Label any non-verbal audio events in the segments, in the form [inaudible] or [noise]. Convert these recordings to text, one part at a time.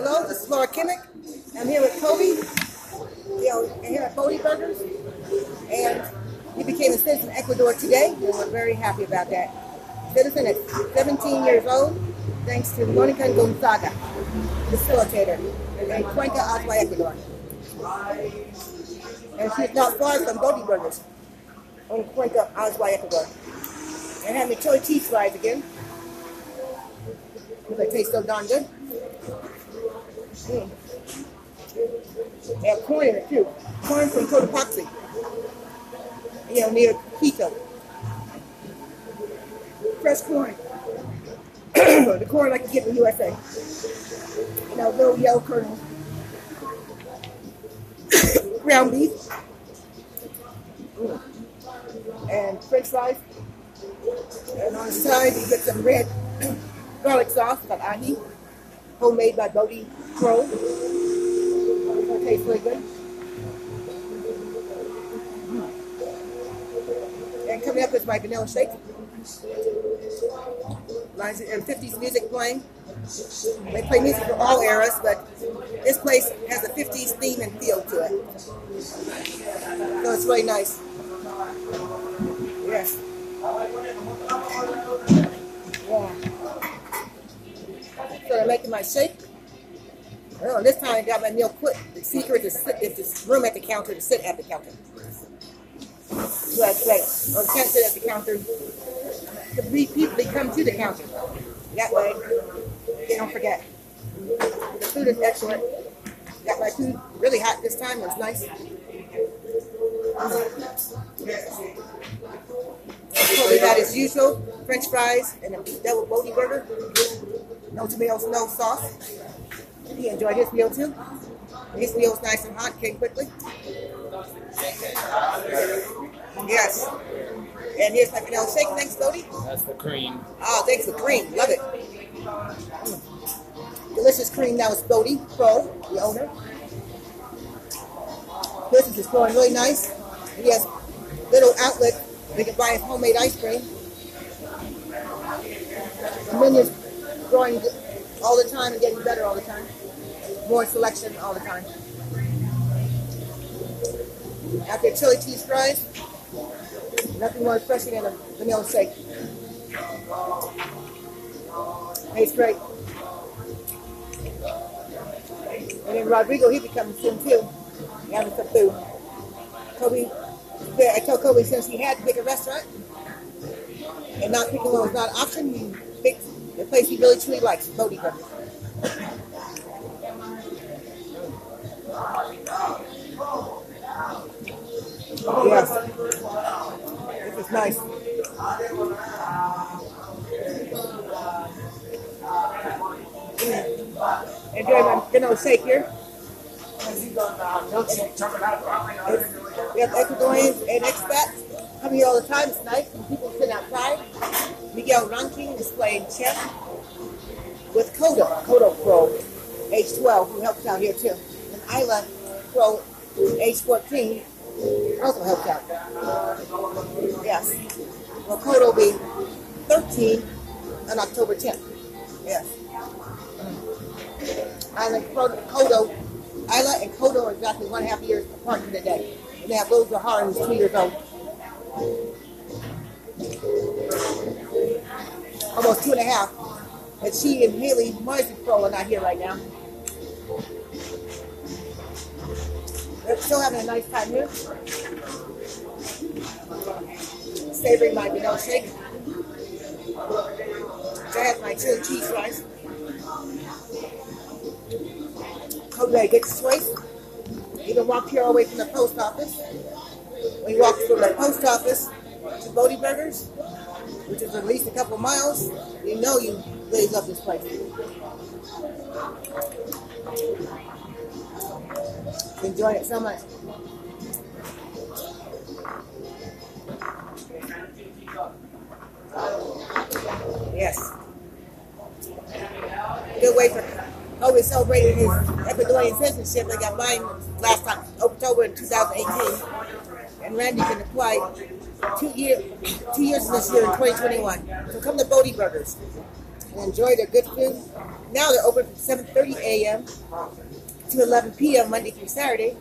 Hello, this is Laura Kimmick. I'm here with Kobe. You know, here at Bodie Burgers. And he became a citizen of Ecuador today, and we're very happy about that. Citizen at 17 years old, thanks to Monica Gonzaga, facilitator, in Cuenca, Azuay, Ecuador. And she's not far from Bodie Burgers in Cuenca, Azuay, Ecuador. And having chili cheese fries again. Because they taste so darn good. Mm. Have corn too. Corn from Cotopaxi. You know, near Quito. Fresh corn. [coughs] the corn like you get in the USA. You know, little yellow kernels. [coughs] Ground beef. Mm. And french fries. And on the side, you get some red [coughs] garlic sauce, got ahi, homemade by Bodie Crow. Tastes really good. And coming up is my vanilla shake. And 50s music playing. They play music for all eras, but this place has a 50s theme and feel to it. So it's really nice. Yes. Yeah. So making my shake. Well, this time I got my meal quick. The secret is, sit, is this room at the counter to sit at the counter. So that's great. Or you can't sit at the counter. The people they come to the counter. That way, they don't forget. The food is excellent. Got my food really hot this time. It was nice. Probably got as usual, French fries and a double Bodie burger. No tomatoes, no sauce. He enjoyed his meal too. His meal was nice and hot, came quickly. Yes. And here's my vanilla shake. Thanks, Bodie. That's the cream. Oh, thanks for cream. Love it. Mm. Delicious cream. Now it's Bodie Pro, the owner. Business is growing really nice. He has little outlet we can buy his homemade ice cream. The menu's growing all the time and getting better all the time. More selection all the time. After chili cheese fries, nothing more refreshing than a vanilla shake. Tastes great. And then Rodrigo, he becomes soon too. Having food. Kobe I told Kobe since he had to pick a restaurant and not picking one was not an option, he picked the place he really truly likes, Burgers. Yes. This is nice. Enjoy my vanilla shake here. We have Ecuadorians and expats coming here all the time. It's nice when people sit outside. Miguel Ranking is playing chess with Kodo, Kodo Pro, age 12, who helps out here too. And Isla Pro, age 14, also helps out. Yes. Well, Kodo will be 13 on October 10th. Yes. Isla Kodo, Isla and Kodo are exactly one and a half years apart today. Now, Rose Harden is two years old. Almost two and a half. And she and Haley Marcy Pro are not here right now. They're still having a nice time here. Savoring my shake. I have my chili cheese fries. Kobe gets choice. You can walk here all the way from the post office. When you walk from the post office to Bodie Burgers, which is at least a couple miles, you know you blaze up this place. Enjoy it so much. Yes. Good way for Oh, we celebrated his Ecuadorian citizenship. They got mine last time, October 2018. And Randy can apply two year, two years this year in 2021. So come to Bodie Burgers. and enjoy their good food. Now they're open from 7:30 a.m. to 11 p.m. Monday through Saturday,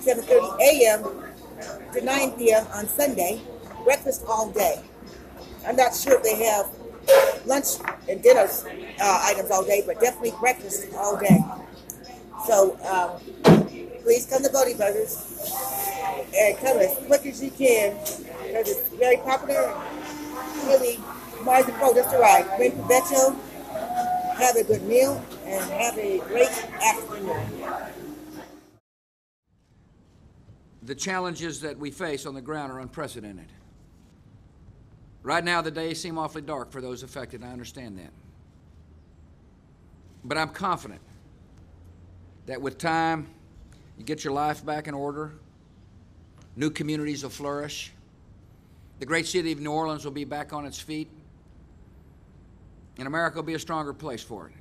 7:30 a.m. to 9 p.m. on Sunday. Breakfast all day. I'm not sure if they have lunch and dinner uh, items all day, but definitely breakfast all day. So um, please come to Bodie Brothers and come as quick as you can because it's very popular. Really, Mars and just arrived. Bring provecho, have a good meal, and have a great afternoon. The challenges that we face on the ground are unprecedented. Right now, the days seem awfully dark for those affected. I understand that. But I'm confident that with time, you get your life back in order, new communities will flourish, the great city of New Orleans will be back on its feet, and America will be a stronger place for it.